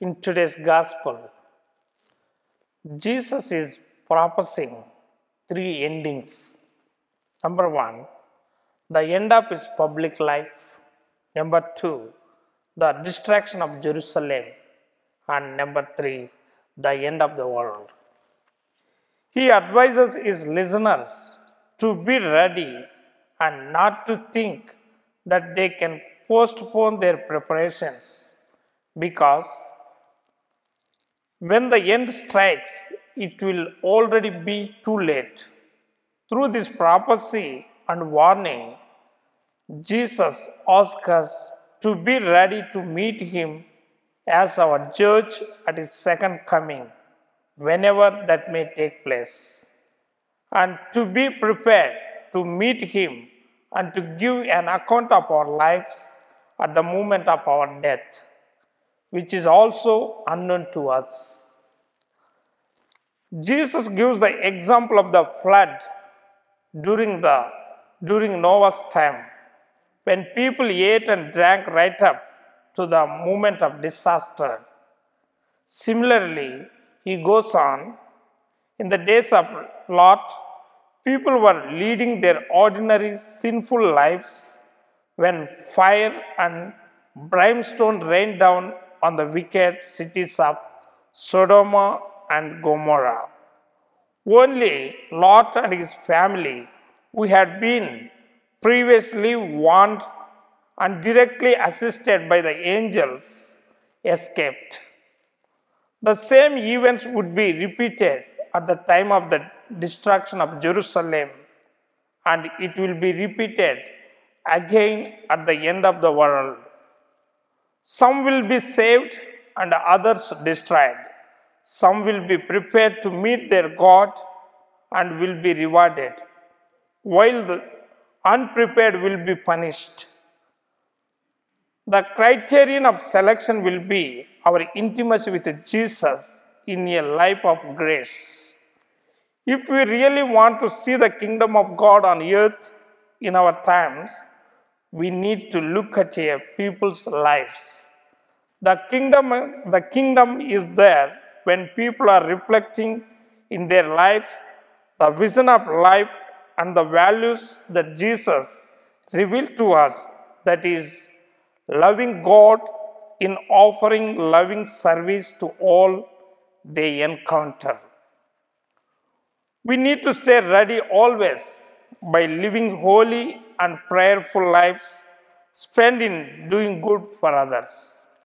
in today's gospel, Jesus is proposing three endings. Number one, the end of his public life. Number two, the destruction of Jerusalem. And number three, the end of the world. He advises his listeners to be ready and not to think that they can postpone their preparations because when the end strikes, it will already be too late. Through this prophecy and warning, Jesus asks us to be ready to meet Him as our judge at His second coming, whenever that may take place, and to be prepared to meet Him and to give an account of our lives at the moment of our death, which is also unknown to us. Jesus gives the example of the flood during the during Noah's time when people ate and drank right up to the moment of disaster. Similarly, he goes on in the days of Lot, people were leading their ordinary sinful lives when fire and brimstone rained down on the wicked cities of Sodom and Gomorrah. Only Lot and his family, who had been previously warned and directly assisted by the angels, escaped. The same events would be repeated at the time of the destruction of Jerusalem, and it will be repeated again at the end of the world. Some will be saved and others destroyed. Some will be prepared to meet their God and will be rewarded, while the unprepared will be punished. The criterion of selection will be our intimacy with Jesus in a life of grace. If we really want to see the kingdom of God on earth in our times, we need to look at a people's lives. The kingdom, the kingdom is there when people are reflecting in their lives the vision of life and the values that Jesus revealed to us that is loving God in offering loving service to all they encounter. We need to stay ready always by living holy and prayerful lives spent in doing good for others.